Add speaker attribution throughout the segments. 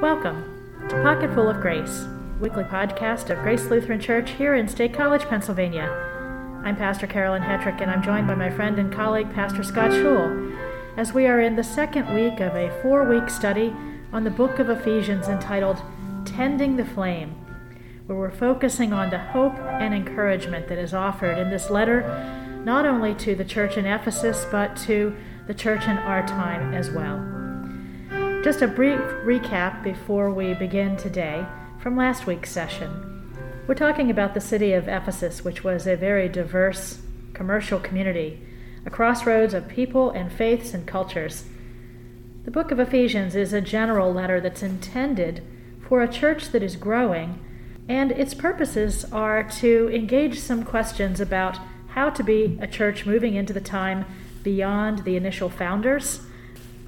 Speaker 1: Welcome to Pocketful of Grace, weekly podcast of Grace Lutheran Church here in State College, Pennsylvania. I'm Pastor Carolyn Hetrick, and I'm joined by my friend and colleague, Pastor Scott Schul, as we are in the second week of a four week study on the book of Ephesians entitled Tending the Flame, where we're focusing on the hope and encouragement that is offered in this letter, not only to the church in Ephesus, but to the church in our time as well. Just a brief recap before we begin today from last week's session. We're talking about the city of Ephesus, which was a very diverse commercial community, a crossroads of people and faiths and cultures. The book of Ephesians is a general letter that's intended for a church that is growing, and its purposes are to engage some questions about how to be a church moving into the time beyond the initial founders,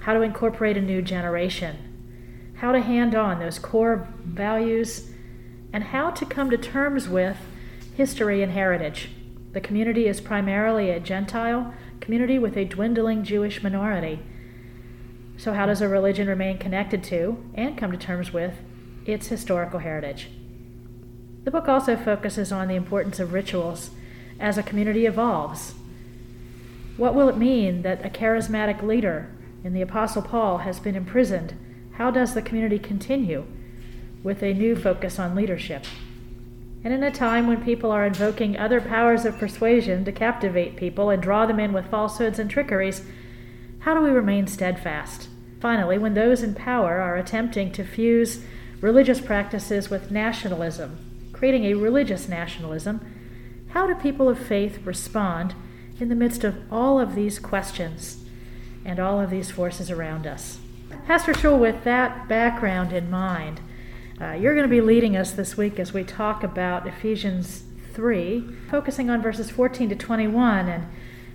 Speaker 1: how to incorporate a new generation, how to hand on those core values, and how to come to terms with history and heritage. The community is primarily a Gentile community with a dwindling Jewish minority. So, how does a religion remain connected to and come to terms with its historical heritage? The book also focuses on the importance of rituals as a community evolves. What will it mean that a charismatic leader in the Apostle Paul has been imprisoned? How does the community continue with a new focus on leadership? And in a time when people are invoking other powers of persuasion to captivate people and draw them in with falsehoods and trickeries, how do we remain steadfast? Finally, when those in power are attempting to fuse religious practices with nationalism, creating a religious nationalism, how do people of faith respond in the midst of all of these questions and all of these forces around us? Pastor Schul, with that background in mind, uh, you're going to be leading us this week as we talk about Ephesians 3, focusing on verses 14 to 21. And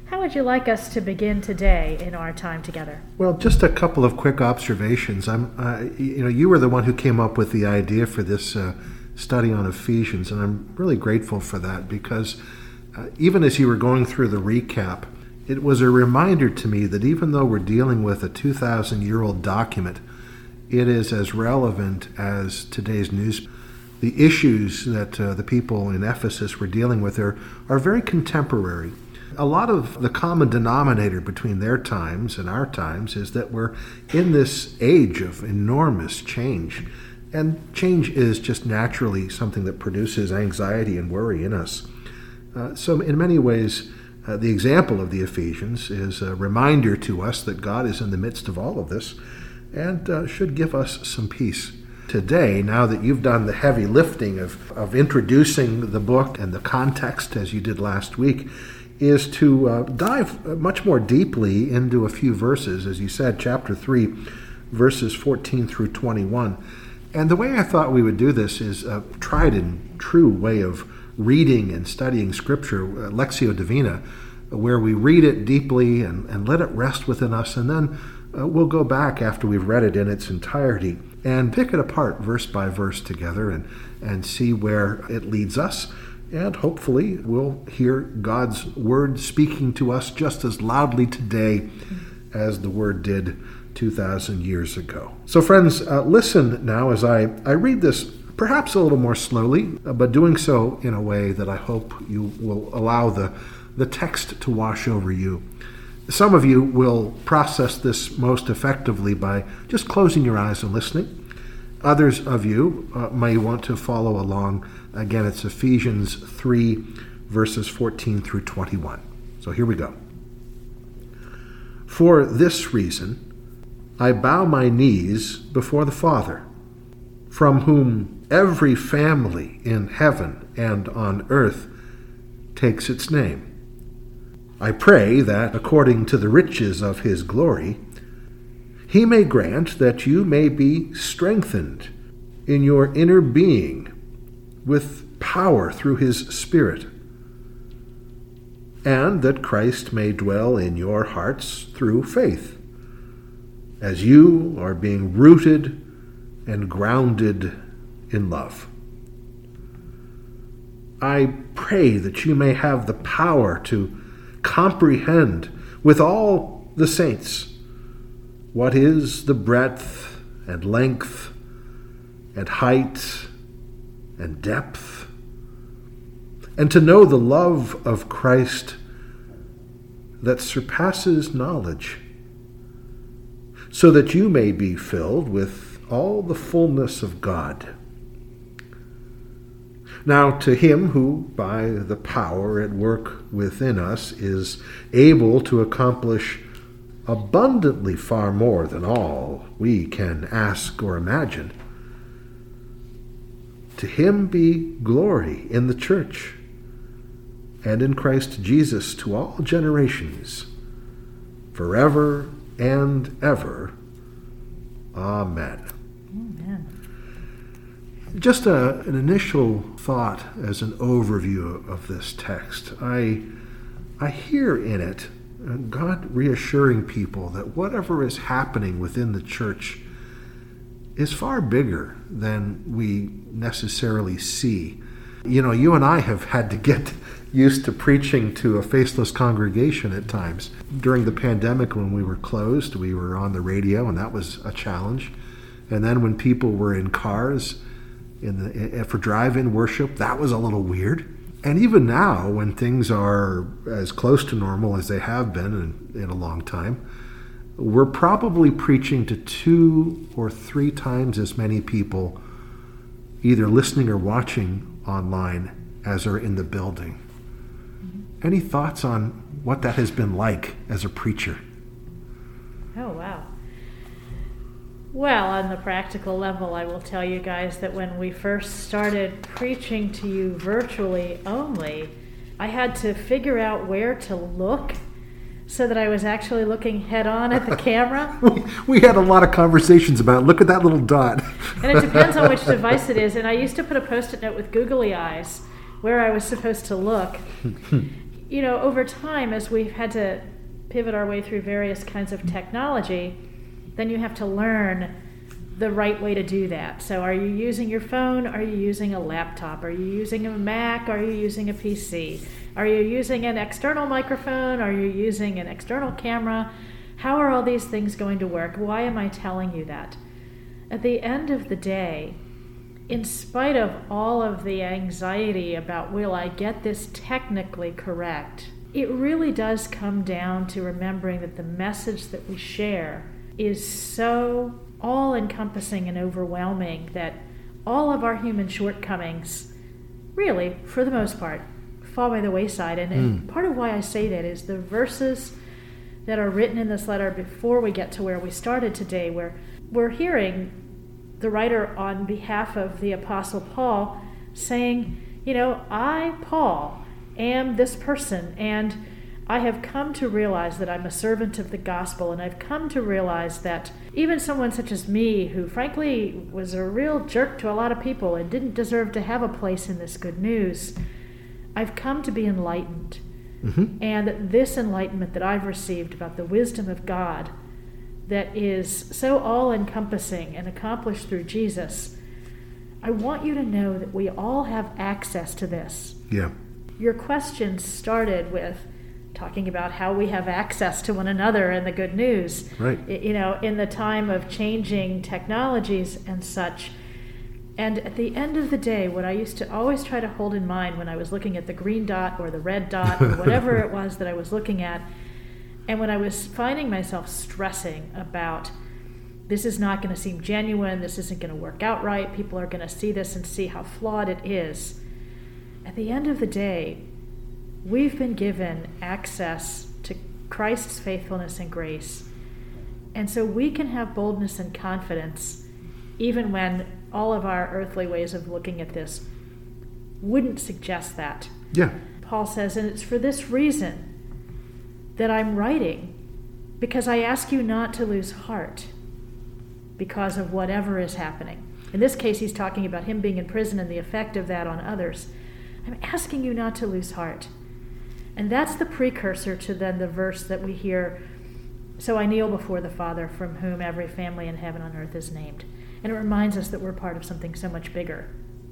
Speaker 1: how would you like us to begin today in our time together?
Speaker 2: Well, just a couple of quick observations. I'm, uh, you know, you were the one who came up with the idea for this uh, study on Ephesians, and I'm really grateful for that because uh, even as you were going through the recap, it was a reminder to me that even though we're dealing with a 2,000 year old document, it is as relevant as today's news. The issues that uh, the people in Ephesus were dealing with are, are very contemporary. A lot of the common denominator between their times and our times is that we're in this age of enormous change. And change is just naturally something that produces anxiety and worry in us. Uh, so, in many ways, uh, the example of the Ephesians is a reminder to us that God is in the midst of all of this and uh, should give us some peace. Today, now that you've done the heavy lifting of, of introducing the book and the context as you did last week, is to uh, dive much more deeply into a few verses, as you said, chapter 3, verses 14 through 21. And the way I thought we would do this is a tried and true way of reading and studying Scripture, Lectio Divina, where we read it deeply and, and let it rest within us, and then uh, we'll go back after we've read it in its entirety and pick it apart verse by verse together and, and see where it leads us. And hopefully, we'll hear God's word speaking to us just as loudly today as the word did 2,000 years ago. So, friends, uh, listen now as I, I read this perhaps a little more slowly, uh, but doing so in a way that I hope you will allow the, the text to wash over you. Some of you will process this most effectively by just closing your eyes and listening. Others of you uh, may want to follow along. Again, it's Ephesians 3, verses 14 through 21. So here we go. For this reason, I bow my knees before the Father, from whom every family in heaven and on earth takes its name. I pray that, according to the riches of his glory, he may grant that you may be strengthened in your inner being with power through his Spirit, and that Christ may dwell in your hearts through faith, as you are being rooted and grounded in love. I pray that you may have the power to comprehend with all the saints what is the breadth and length and height and depth, and to know the love of Christ that surpasses knowledge, so that you may be filled with all the fullness of God. Now, to him who, by the power at work within us, is able to accomplish abundantly far more than all we can ask or imagine, to him be glory in the church and in Christ Jesus to all generations, forever and ever. Amen. Just a, an initial thought as an overview of this text. I, I hear in it uh, God reassuring people that whatever is happening within the church is far bigger than we necessarily see. You know, you and I have had to get used to preaching to a faceless congregation at times. During the pandemic, when we were closed, we were on the radio, and that was a challenge. And then when people were in cars, in the eh, eh, for drive-in worship. That was a little weird. And even now, when things are as close to normal as they have been in, in a long time, we're probably preaching to two or three times as many people, either listening or watching online, as are in the building. Any thoughts on what that has been like as a preacher?
Speaker 1: Oh, wow. Well, on the practical level, I will tell you guys that when we first started preaching to you virtually only, I had to figure out where to look so that I was actually looking head on at the camera.
Speaker 2: we, we had a lot of conversations about look at that little dot.
Speaker 1: and it depends on which device it is. And I used to put a post it note with googly eyes where I was supposed to look. you know, over time, as we've had to pivot our way through various kinds of technology, then you have to learn the right way to do that. So, are you using your phone? Are you using a laptop? Are you using a Mac? Are you using a PC? Are you using an external microphone? Are you using an external camera? How are all these things going to work? Why am I telling you that? At the end of the day, in spite of all of the anxiety about will I get this technically correct, it really does come down to remembering that the message that we share is so all encompassing and overwhelming that all of our human shortcomings, really, for the most part, fall by the wayside. And, and mm. part of why I say that is the verses that are written in this letter before we get to where we started today, where we're hearing the writer on behalf of the Apostle Paul saying, You know, I, Paul, am this person, and I have come to realize that I'm a servant of the gospel, and I've come to realize that even someone such as me, who frankly was a real jerk to a lot of people and didn't deserve to have a place in this good news, I've come to be enlightened. Mm-hmm. And this enlightenment that I've received about the wisdom of God that is so all encompassing and accomplished through Jesus, I want you to know that we all have access to this.
Speaker 2: Yeah.
Speaker 1: Your question started with, talking about how we have access to one another and the good news.
Speaker 2: Right.
Speaker 1: You know, in the time of changing technologies and such. And at the end of the day, what I used to always try to hold in mind when I was looking at the green dot or the red dot or whatever it was that I was looking at, and when I was finding myself stressing about this is not going to seem genuine, this isn't going to work out right, people are going to see this and see how flawed it is. At the end of the day, We've been given access to Christ's faithfulness and grace. And so we can have boldness and confidence even when all of our earthly ways of looking at this wouldn't suggest that.
Speaker 2: Yeah.
Speaker 1: Paul says, and it's for this reason that I'm writing, because I ask you not to lose heart because of whatever is happening. In this case, he's talking about him being in prison and the effect of that on others. I'm asking you not to lose heart. And that's the precursor to then the verse that we hear So I kneel before the Father, from whom every family in heaven and earth is named. And it reminds us that we're part of something so much bigger.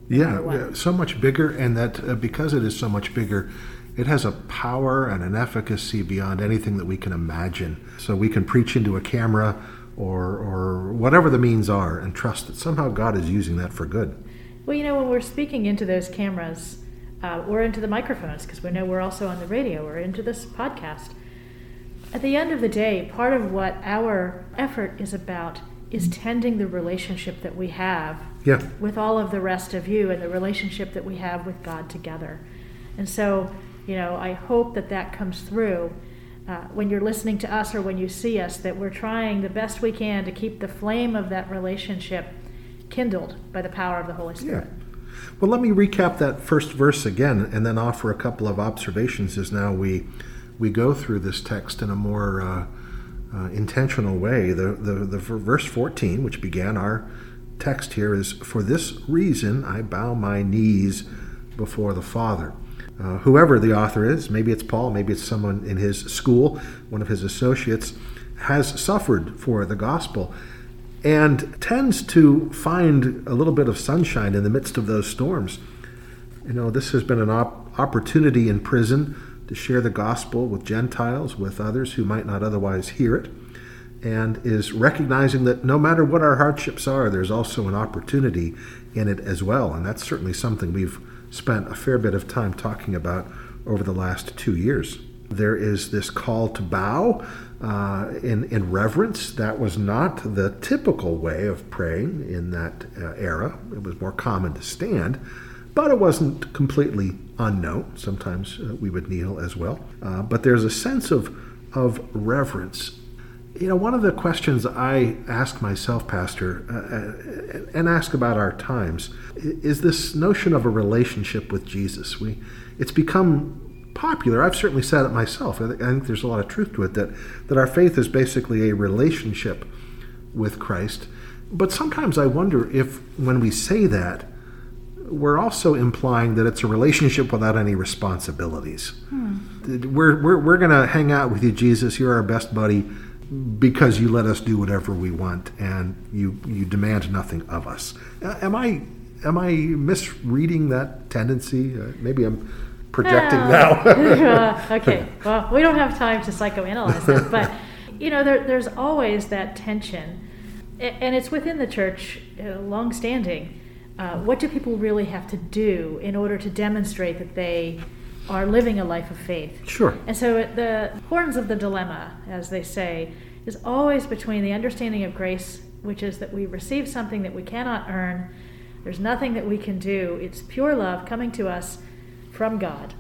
Speaker 2: Yeah, so much bigger, and that uh, because it is so much bigger, it has a power and an efficacy beyond anything that we can imagine. So we can preach into a camera or, or whatever the means are, and trust that somehow God is using that for good.
Speaker 1: Well, you know, when we're speaking into those cameras, uh, or into the microphones, because we know we're also on the radio, or into this podcast. At the end of the day, part of what our effort is about is tending the relationship that we have
Speaker 2: Yeah.
Speaker 1: with all of the rest of you and the relationship that we have with God together. And so, you know, I hope that that comes through uh, when you're listening to us or when you see us, that we're trying the best we can to keep the flame of that relationship kindled by the power of the Holy
Speaker 2: Yeah. Well, let me recap that first verse again and then offer a couple of observations as now we, we go through this text in a more uh, uh, intentional way. The, the, the verse 14, which began our text here, is For this reason I bow my knees before the Father. Uh, whoever the author is, maybe it's Paul, maybe it's someone in his school, one of his associates, has suffered for the gospel and tends to find a little bit of sunshine in the midst of those storms. You know, this has been an op- opportunity in prison to share the gospel with Gentiles, with others who might not otherwise hear it, and is recognizing that no matter what our hardships are, there's also an opportunity in it as well. And that's certainly something we've spent a fair bit of time talking about over the last two years. There is this call to bow uh, in, in reverence. That was not the typical way of praying in that uh, era. It was more common to stand, but it wasn't completely unknown. Sometimes uh, we would kneel as well. Uh, but there's a sense of, of reverence. You know, one of the questions I ask myself, Pastor, uh, and ask about our times, is this notion of a relationship with Jesus. We, it's become popular. I've certainly said it myself. I think there's a lot of truth to it that, that our faith is basically a relationship with Christ. But sometimes I wonder if when we say that, we're also implying that it's a relationship without any responsibilities. Hmm. We're, we're, we're going to hang out with you, Jesus. You're our best buddy because you let us do whatever we want and you, you demand nothing of us. Am I, am I misreading that tendency? Uh, maybe I'm projecting now.
Speaker 1: okay. Well, we don't have time to psychoanalyze it, but you know, there, there's always that tension, and it's within the church, uh, long-standing. Uh, what do people really have to do in order to demonstrate that they are living a life of faith?
Speaker 2: Sure.
Speaker 1: And so the horns of the dilemma, as they say, is always between the understanding of grace, which is that we receive something that we cannot earn. There's nothing that we can do. It's pure love coming to us from God.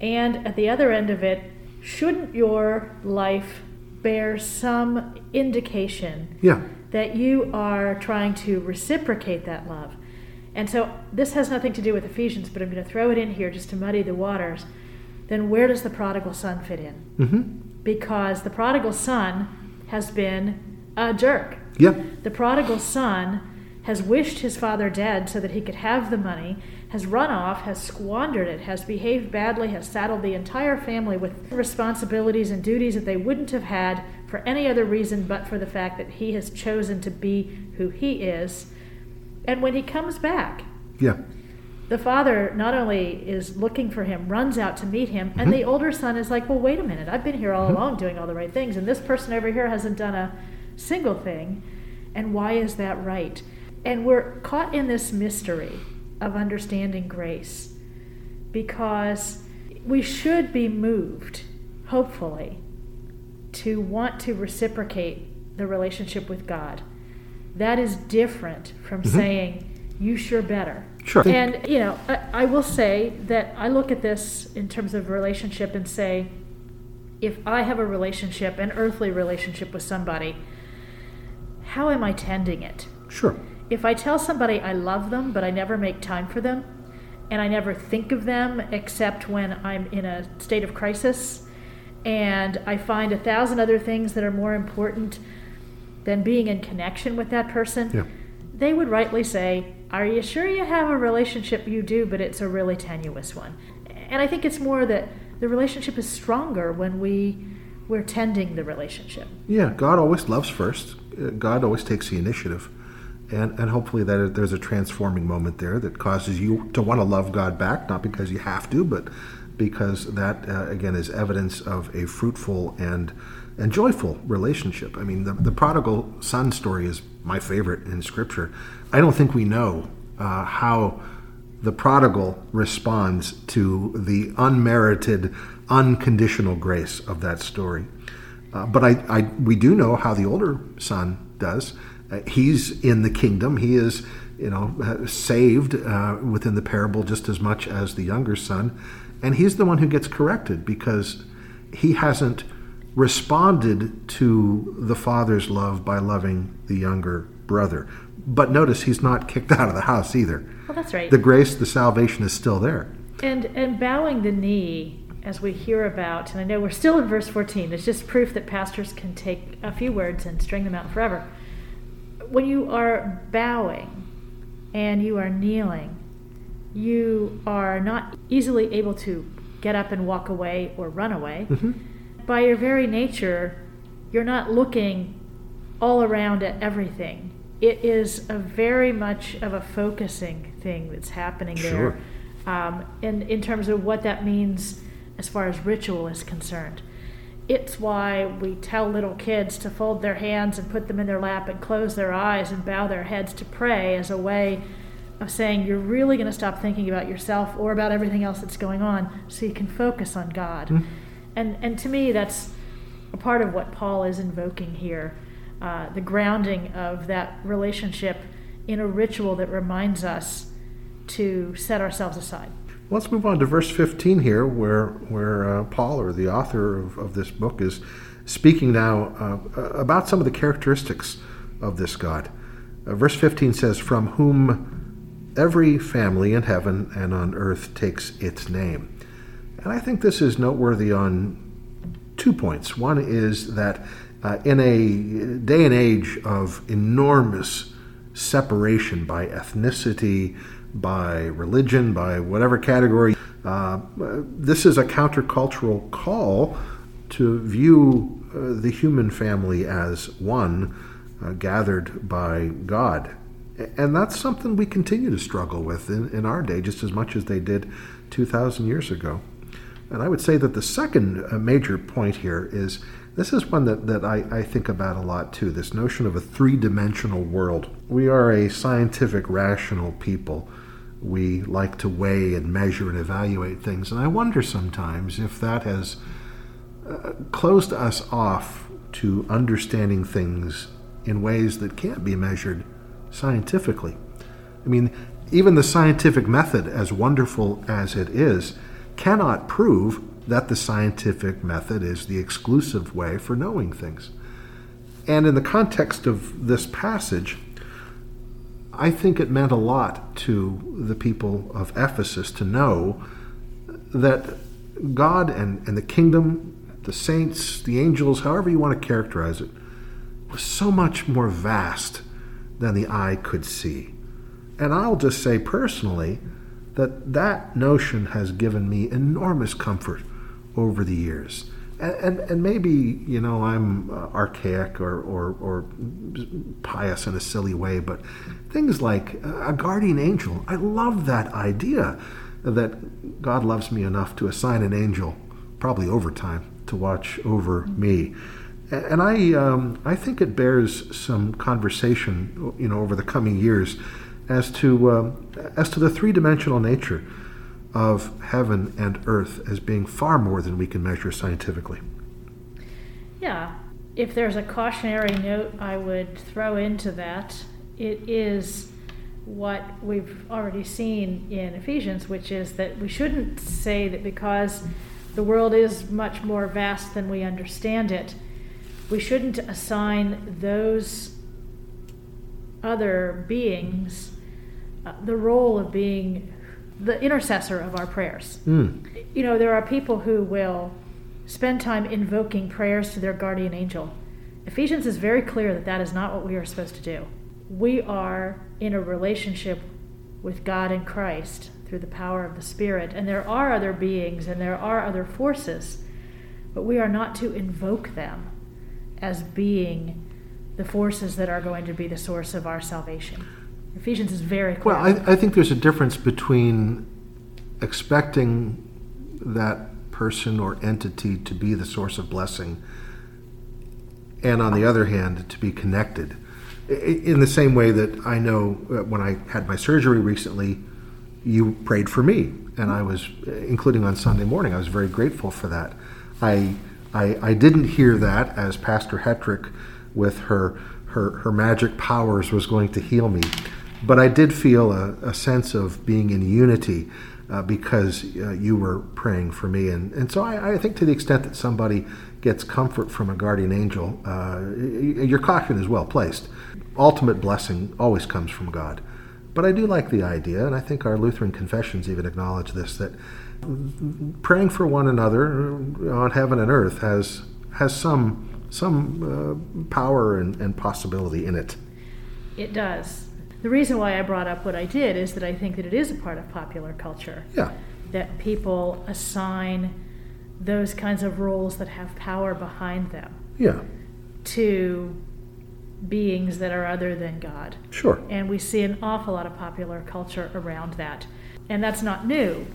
Speaker 1: And at the other end of it, shouldn't your life bear some indication
Speaker 2: yeah.
Speaker 1: that you are trying to reciprocate that love? And so this has nothing to do with Ephesians, but I'm going to throw it in here just to muddy the waters. Then where does the prodigal son fit in?
Speaker 2: Mm-hmm.
Speaker 1: Because the prodigal son has been a jerk.
Speaker 2: Yeah.
Speaker 1: The prodigal son has wished his father dead so that he could have the money, has run off, has squandered it, has behaved badly, has saddled the entire family with responsibilities and duties that they wouldn't have had for any other reason but for the fact that he has chosen to be who he is. And when he comes back,
Speaker 2: Yeah.
Speaker 1: the father not only is looking for him, runs out to meet him, and the mm-hmm. older son is like, Well, wait a minute, I've been here all mm-hmm. along doing all the right things, and this person over here hasn't done a single thing. And why is that right? And we're caught in this mystery of understanding grace because we should be moved, hopefully, to want to reciprocate the relationship with God. That is different from mm-hmm. saying, You sure better.
Speaker 2: Sure.
Speaker 1: And, you know, I, I will say that I look at this in terms of relationship and say, if I have a relationship, an earthly relationship with somebody, how am I tending it?
Speaker 2: Sure.
Speaker 1: If I tell somebody I love them, but I never make time for them, and I never think of them except when I'm in a state of crisis, and I find a thousand other things that are more important than being in connection with that person,
Speaker 2: Yeah.
Speaker 1: they would rightly say, Are you sure you have a relationship? You do, but it's a really tenuous one. And I think it's more that the relationship is stronger when we we're tending the relationship.
Speaker 2: Yeah, God always loves first. Uh, God always takes the initiative. And, and hopefully that there's a transforming moment there that causes you to want to love God back, not because you have to, but because that, uh, again, is evidence of a fruitful and and joyful relationship. I mean, the, the prodigal son story is my favorite in Scripture. I don't think we know uh, how the prodigal responds to the unmerited, unconditional grace of that story. Uh, but I, I, we do know how the older son does. Uh, he's in the kingdom. He is, you know, uh, saved uh, within the parable just as much as the younger son, and he's the one who gets corrected because he hasn't responded to the father's love by loving the younger brother. But notice he's not kicked out of the house either.
Speaker 1: Well, that's right.
Speaker 2: The grace, the salvation is still there.
Speaker 1: And and bowing the knee as we hear about, and I know we're still in verse 14, it's just proof that pastors can take a few words and string them out forever. When you are bowing and you are kneeling, you are not easily able to get up and walk away or run away. Mm-hmm. By your very nature, you're not looking all around at everything. It is a very much of a focusing thing that's happening
Speaker 2: sure.
Speaker 1: there. Um, in, in terms of what that means as far as ritual is concerned. It's why we tell little kids to fold their hands and put them in their lap and close their eyes and bow their heads to pray as a way of saying you're really going to stop thinking about yourself or about everything else that's going on so you can focus on God. Mm-hmm. And, and to me, that's a part of what Paul is invoking here uh, the grounding of that relationship in a ritual that reminds us to set ourselves aside.
Speaker 2: Let's move on to verse 15 here, where, where uh, Paul, or the author of, of this book, is speaking now uh, about some of the characteristics of this God. Uh, verse 15 says, From whom every family in heaven and on earth takes its name. And I think this is noteworthy on two points. One is that uh, in a day and age of enormous separation by ethnicity, by religion, by whatever category. Uh, this is a countercultural call to view uh, the human family as one uh, gathered by God. And that's something we continue to struggle with in, in our day just as much as they did 2,000 years ago. And I would say that the second uh, major point here is this is one that, that I, I think about a lot too this notion of a three dimensional world. We are a scientific, rational people we like to weigh and measure and evaluate things. And I wonder sometimes if that has uh, closed us off to understanding things in ways that can't be measured scientifically. I mean, even the scientific method, as wonderful as it is, cannot prove that the scientific method is the exclusive way for knowing things. And in the context of this passage, I think it meant a lot to the people of Ephesus to know that God and, and the kingdom, the saints, the angels, however you want to characterize it, was so much more vast than the eye could see. And I'll just say personally that that notion has given me enormous comfort over the years and, and, and maybe you know I'm uh, archaic or, or, or pious in a silly way, but things like a guardian angel. I love that idea that God loves me enough to assign an angel, probably over time, to watch over me. And I um, I think it bears some conversation, you know, over the coming years, as to uh, as to the three dimensional nature of heaven and earth as being far more than we can measure scientifically.
Speaker 1: Yeah. If there's a cautionary note I would throw into that, it is what we've already seen in Ephesians, which is that we shouldn't say that because the world is much more vast than we understand it, we shouldn't assign those other beings uh, the role of being the intercessor of our prayers. Mm. You know, there are people who will spend time invoking prayers to their guardian angel. Ephesians is very clear that that is not what we are supposed to do. We are in a relationship with God and Christ through the power of the Spirit, and there are other beings and there are other forces, but we are not to invoke them as being the forces that are going to be the source of our salvation. Ephesians is very clear.
Speaker 2: Well, I, I think there's a difference between expecting that person or entity to be the source of blessing and on the other hand, to be connected. In the same way that I know when I had my surgery recently, you prayed for me, and I was, including on Sunday morning, I was very grateful for that. I, I, I didn't hear that as Pastor Hetrick, with her, her, her magic powers, was going to heal me, but I did feel a, a sense of being in unity uh, because uh, you were praying for me. And, and so I, I, think to the extent that somebody gets comfort from a guardian angel, uh, your caution is well placed. Ultimate blessing always comes from God. But I do like the idea, and I think our Lutheran confessions even acknowledge this, that praying for one another on heaven and earth has, has some, some uh, power and, and possibility in it.
Speaker 1: It does the reason why I brought up what I did is that I think that it is a part of popular culture.
Speaker 2: Yeah.
Speaker 1: That people assign those kinds of roles that have power behind them.
Speaker 2: Yeah.
Speaker 1: To beings that are other than God.
Speaker 2: Sure.
Speaker 1: And we see an awful lot of popular culture around that. And that's not new,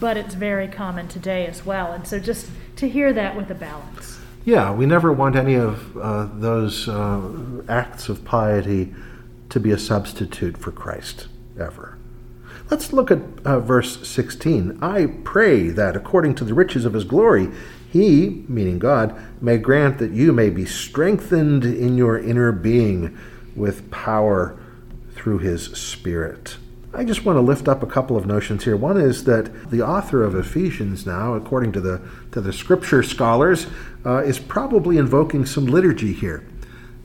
Speaker 1: but it's very common today as well. And so just to hear that with a balance.
Speaker 2: Yeah, we never want any of uh, those uh, acts of piety to be a substitute for Christ ever. Let's look at uh, verse 16. I pray that according to the riches of his glory, he, meaning God, may grant that you may be strengthened in your inner being with power through his Spirit. I just want to lift up a couple of notions here. One is that the author of Ephesians now, according to the to the scripture scholars, uh, is probably invoking some liturgy here.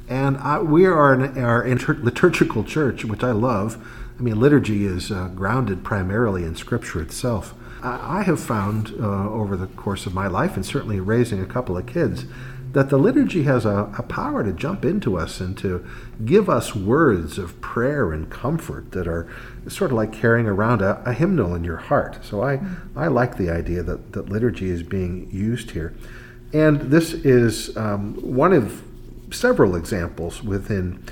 Speaker 2: And I, we are an our inter- liturgical church, which I love. I mean, liturgy is uh, grounded primarily in Scripture itself. I, I have found uh, over the course of my life, and certainly raising a couple of kids, that the liturgy has a, a, power to jump into us and to give us words of prayer and comfort that are sort of like carrying around a, a hymnal in your heart. So I, I like the idea that, that liturgy is being used here. And this is um, one of several examples within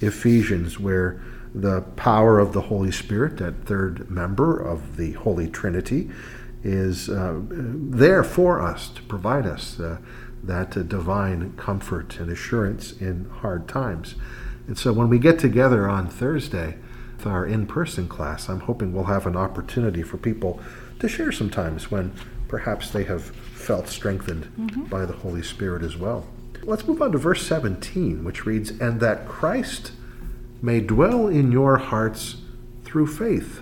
Speaker 2: Ephesians where the power of the Holy Spirit, that third member of the Holy Trinity, is uh, there for us to provide us uh, that uh, divine comfort and assurance in hard times. And so when we get together on Thursday with our in person class, I'm hoping we'll have an opportunity for people to share sometimes when perhaps they have felt strengthened mm-hmm. by the Holy Spirit as well. Let's move on to verse 17, which reads, And that Christ may dwell in your hearts through faith,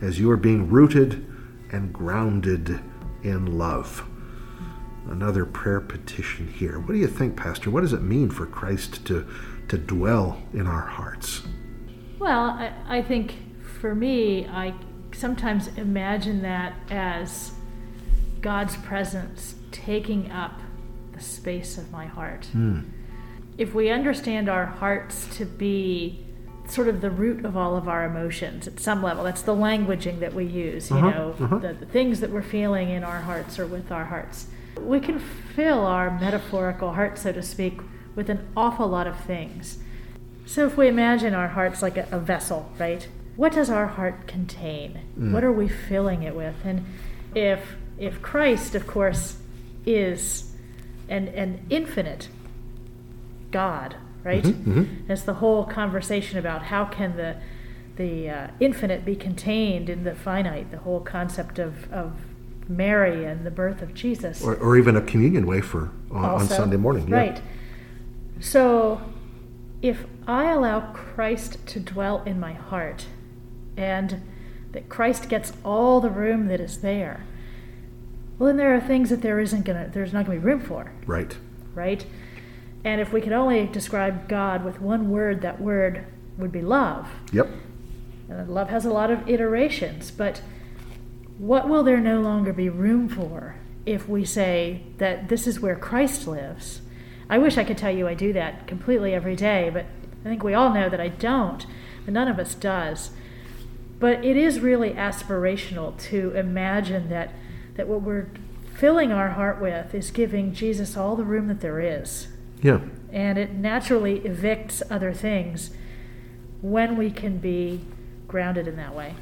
Speaker 2: as you are being rooted and grounded in love. Another prayer petition here. What do you think, Pastor? What does it mean for Christ to, to dwell in our hearts?
Speaker 1: Well, I, I think for me, I sometimes imagine that as God's presence taking up the space of my heart.
Speaker 2: Mm.
Speaker 1: If we understand our hearts to be sort of the root of all of our emotions at some level, that's the languaging that we use, you uh-huh, know, uh-huh. The, the things that we're feeling in our hearts or with our hearts. We can fill our metaphorical heart, so to speak, with an awful lot of things. So if we imagine our hearts like a, a vessel, right? What does our heart contain? Mm. What are we filling it with? And if if Christ, of course, is and, and infinite God, right?
Speaker 2: Mm-hmm, mm-hmm.
Speaker 1: It's the whole conversation about how can the the uh, infinite be contained in the finite, the whole concept of, of Mary and the birth of Jesus.
Speaker 2: Or, or even a communion wafer on, also, on Sunday morning.
Speaker 1: Yeah. Right. So if I allow Christ to dwell in my heart and that Christ gets all the room that is there, well, then there are things that there isn't gonna, there's not gonna be room for.
Speaker 2: Right.
Speaker 1: Right. And if we could only describe God with one word, that word would be love.
Speaker 2: Yep.
Speaker 1: And love has a lot of iterations, but what will there no longer be room for if we say that this is where Christ lives? I wish I could tell you I do that completely every day, but I think we all know that I don't, but none of us does. But it is really aspirational to imagine that that what we're filling our heart with is giving Jesus all the room that there is.
Speaker 2: Yeah.
Speaker 1: And it naturally evicts other things when we can be grounded in that way.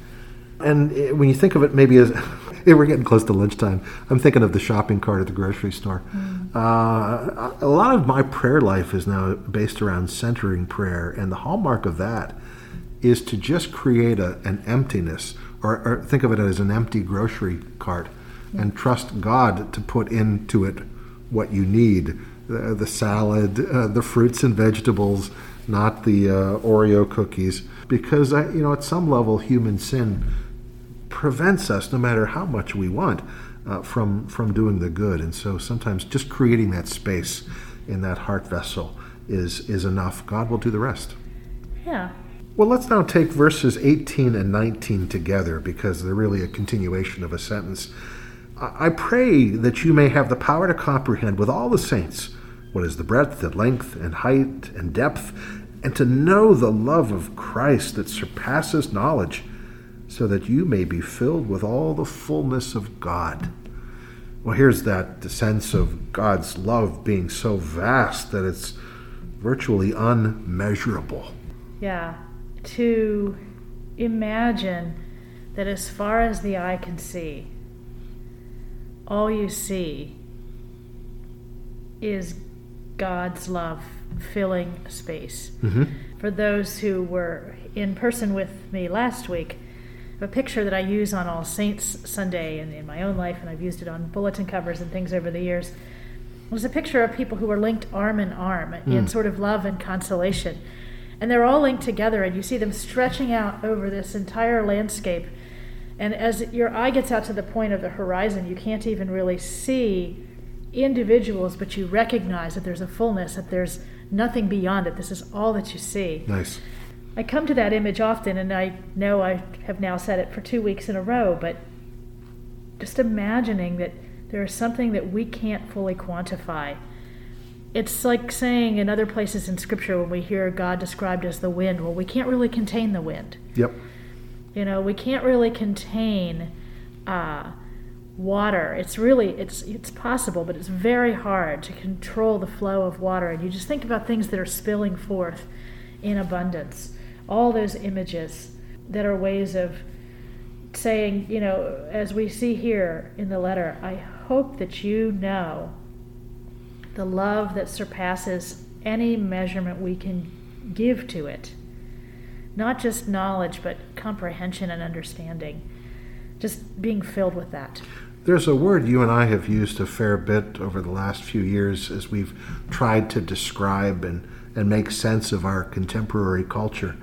Speaker 2: And eh, when you think of it, maybe as we're getting close to lunchtime, I'm thinking of the shopping cart at the grocery store. Mm. Uh, a lot of my prayer life is now based around centering prayer, and the hallmark of that is to just create a, an emptiness, or, or, think of it as an empty grocery cart. And trust God to put into it what you need the, the salad, uh, the fruits and vegetables, not the uh, Oreo cookies. Because, I, you know, at some level, human sin prevents us, no matter how much we want, uh, from, from doing the good. And so sometimes just creating that space in that heart vessel is, is enough. God will do the rest.
Speaker 1: Yeah.
Speaker 2: Well, let's now take verses 18 and 19 together because they're really a continuation of a sentence. I pray that you may have the power to comprehend with all the saints what is the breadth and length and height and depth, and to know the love of Christ that surpasses knowledge, so that you may be filled with all the fullness of God. Well, here's that sense of God's love being so vast that it's virtually unmeasurable.
Speaker 1: Yeah. To imagine that as far as the eye can see, all you see is God's love filling space. Mm-hmm. For those who were in person with me last week, a picture that I use on All Saints Sunday and in my own life, and I've used it on bulletin covers and things over the years, was a picture of people who were linked arm in arm mm. in sort of love and consolation. And they're all linked together, and you see them stretching out over this entire landscape. And as your eye gets out to the point of the horizon, you can't even really see individuals, but you recognize that there's a fullness, that there's nothing beyond it. This is all that you see.
Speaker 2: Nice.
Speaker 1: I come to that image often, and I know I have now said it for two weeks in a row, but just imagining that there is something that we can't fully quantify. It's like saying in other places in Scripture when we hear God described as the wind, well, we can't really contain the wind.
Speaker 2: Yep.
Speaker 1: You know, we can't really contain. Uh, water. It's really it's it's possible but it's very hard to control the flow of water. And you just think about things that are spilling forth in abundance. All those images that are ways of saying you know as we see here in the letter i hope that you know the love that surpasses any measurement we can give to it not just knowledge but comprehension and understanding just being filled with that
Speaker 2: there's a word you and I have used a fair bit over the last few years as we've tried to describe and, and make sense of our contemporary culture,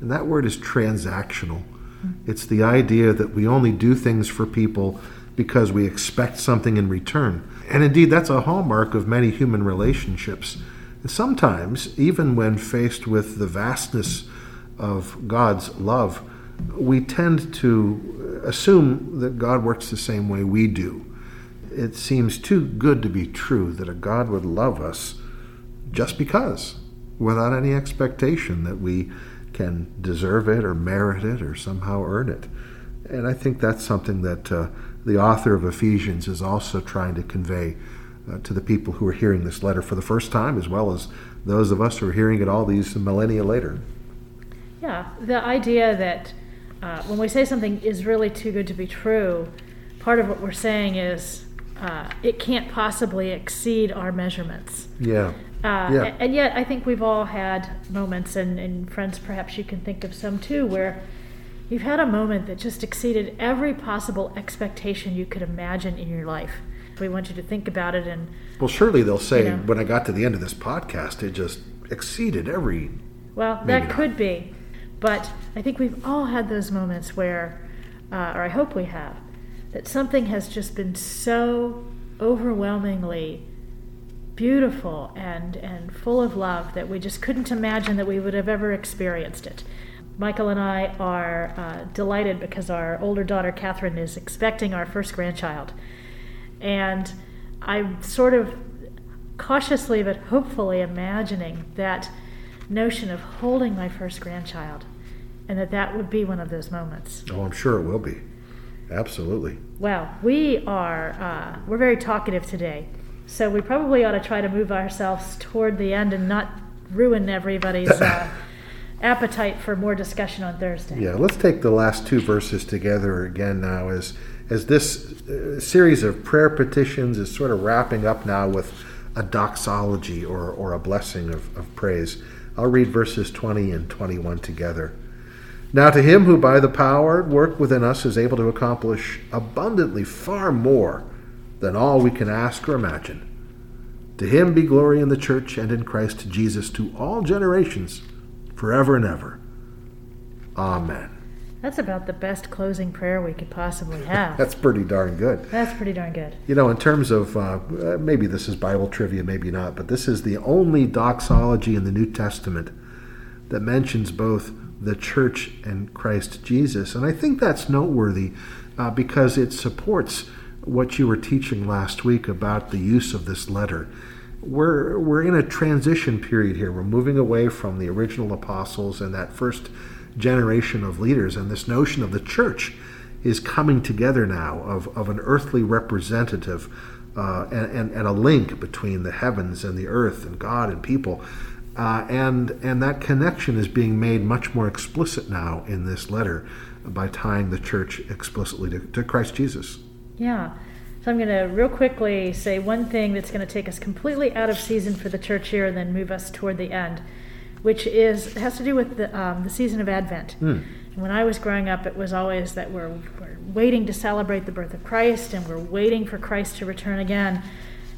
Speaker 2: and that word is transactional. Hmm. It's the idea that we only do things for people because we expect something in return. And indeed, that's a hallmark of many human relationships. And sometimes, even when faced with the vastness of God's love, we tend to assume that God works the same way we do. It seems too good to be true that a God would love us just because, without any expectation that we can deserve it or merit it or somehow earn it. And I think that's something that uh, the author of Ephesians is also trying to convey uh, to the people who are hearing this letter for the first time, as well as those of us who are hearing it all these millennia later.
Speaker 1: Yeah, the idea that uh, when we say something is really too good to be true, part of what we're saying is uh, it can't possibly exceed our measurements.
Speaker 2: Yeah.
Speaker 1: Uh, yeah. And yet, I think we've all had moments, and, and friends, perhaps you can think of some too, where you've had a moment that just exceeded every possible expectation you could imagine in your life. We want you to think about it and.
Speaker 2: Well, surely they'll say, you know, when I got to the end of this podcast, it just exceeded every.
Speaker 1: Well, that not. could be. But I think we've all had those moments where, uh, or I hope we have, that something has just been so overwhelmingly beautiful and, and full of love that we just couldn't imagine that we would have ever experienced it. Michael and I are uh, delighted because our older daughter Catherine is expecting our first grandchild. And I'm sort of cautiously but hopefully imagining that notion of holding my first grandchild and that that would be one of those moments.
Speaker 2: Oh, I'm sure it will be. Absolutely.
Speaker 1: Well, we are uh, we're very talkative today, so we probably ought to try to move ourselves toward the end and not ruin everybody's uh, appetite for more discussion on Thursday.
Speaker 2: Yeah, let's take the last two verses together again now as as this uh, series of prayer petitions is sort of wrapping up now with a doxology or, or a blessing of, of praise. I'll read verses 20 and 21 together. Now, to him who by the power at work within us is able to accomplish abundantly far more than all we can ask or imagine, to him be glory in the church and in Christ Jesus to all generations, forever and ever. Amen.
Speaker 1: That's about the best closing prayer we could possibly have.
Speaker 2: That's pretty darn good.
Speaker 1: That's pretty darn good.
Speaker 2: You know, in terms of uh, maybe this is Bible trivia, maybe not, but this is the only doxology in the New Testament that mentions both the church and Christ Jesus. And I think that's noteworthy uh, because it supports what you were teaching last week about the use of this letter. We're, we're in a transition period here. We're moving away from the original apostles and that first generation of leaders, and this notion of the church is coming together now of, of an earthly representative uh, and, and, and, a link between the heavens and the earth and God and people. Uh, and, and that connection is being made much more explicit now in this letter by tying the church explicitly to, to Christ Jesus.
Speaker 1: Yeah. So I'm going to real quickly say one thing that's going to take us completely out of season for the church here and then move us toward the end which is has to do with the um, the season of Advent. Mm. And when I was growing up, it was always that we're, we're waiting to celebrate the birth of Christ, and we're waiting for Christ to return again.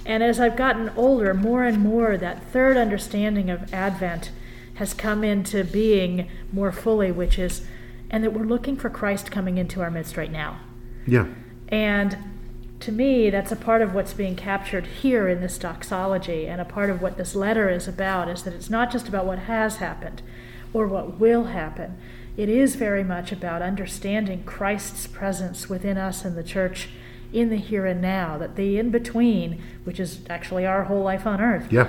Speaker 1: And as I've gotten older, more and more that third understanding of Advent has come into being more fully, which is, and that we're looking for Christ coming into our midst right now.
Speaker 2: Yeah.
Speaker 1: And to me, that's a part of what's being captured here in this doxology, and a part of what this letter is about is that it's not just about what has happened or what will happen. It is very much about understanding Christ's presence within us in the church in the here and now, that the in between, which is actually our whole life on earth,
Speaker 2: yeah.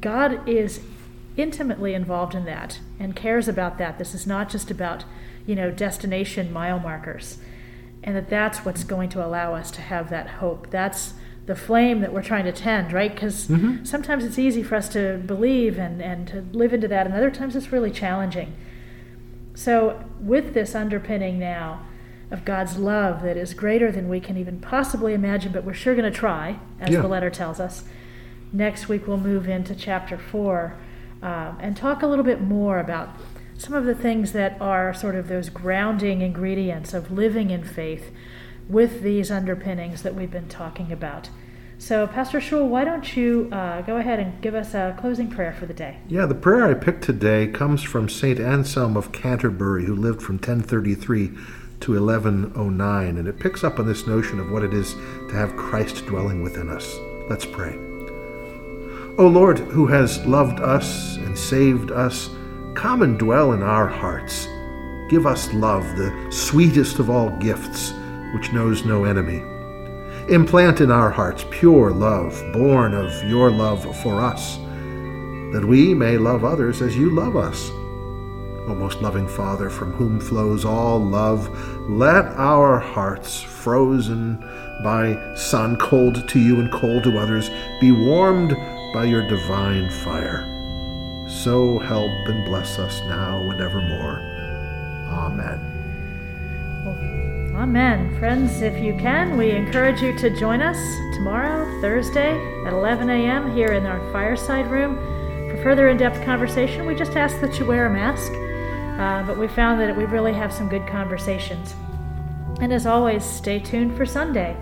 Speaker 1: God is intimately involved in that and cares about that. This is not just about, you know, destination mile markers and that that's what's going to allow us to have that hope. That's the flame that we're trying to tend, right? Because mm-hmm. sometimes it's easy for us to believe and, and to live into that, and other times it's really challenging. So, with this underpinning now of God's love that is greater than we can even possibly imagine, but we're sure going to try, as yeah. the letter tells us, next week we'll move into chapter 4 um, and talk a little bit more about some of the things that are sort of those grounding ingredients of living in faith with these underpinnings that we've been talking about. So, Pastor Schul, why don't you uh, go ahead and give us a closing prayer for the day?
Speaker 2: Yeah, the prayer I picked today comes from St. Anselm of Canterbury, who lived from 1033 to 1109, and it picks up on this notion of what it is to have Christ dwelling within us. Let's pray. O Lord, who has loved us and saved us, Come and dwell in our hearts. Give us love, the sweetest of all gifts, which knows no enemy. Implant in our hearts pure love, born of your love for us, that we may love others as you love us. O most loving Father, from whom flows all love, let our hearts, frozen by sun, cold to you and cold to others, be warmed by your divine fire so help and bless us now and evermore. Amen.
Speaker 1: Well, amen. Friends, if you can, we encourage you to join us tomorrow, Thursday, at 11 a.m. here in our fireside room. For further in depth conversation, we just ask that you wear a mask, uh, but we found that we really have some good conversations. And as always, stay tuned for Sunday.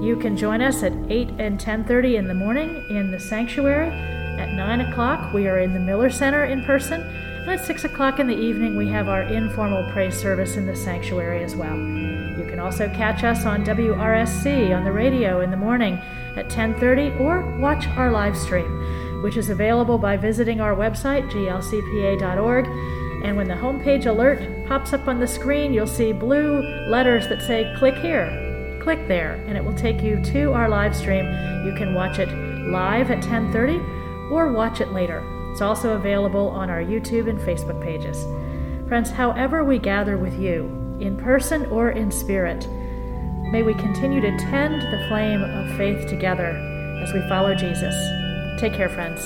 Speaker 1: You can join us at 8 and 10:30 in the morning in the sanctuary at 9 o'clock, we are in the Miller Center in person, and at 6 o'clock in the evening, we have our informal praise service in the sanctuary as well. You can also catch us on WRSC on the radio in the morning at 10:30 or watch our live stream, which is available by visiting our website glcpa.org. And when the homepage alert pops up on the screen, you'll see blue letters that say click here. Click there and it will take you to our live stream. You can watch it live at 10:30 or watch it later. It's also available on our YouTube and Facebook pages. Friends, however we gather with you, in person or in spirit, may we continue to tend the flame of faith together as we follow Jesus. Take care, friends.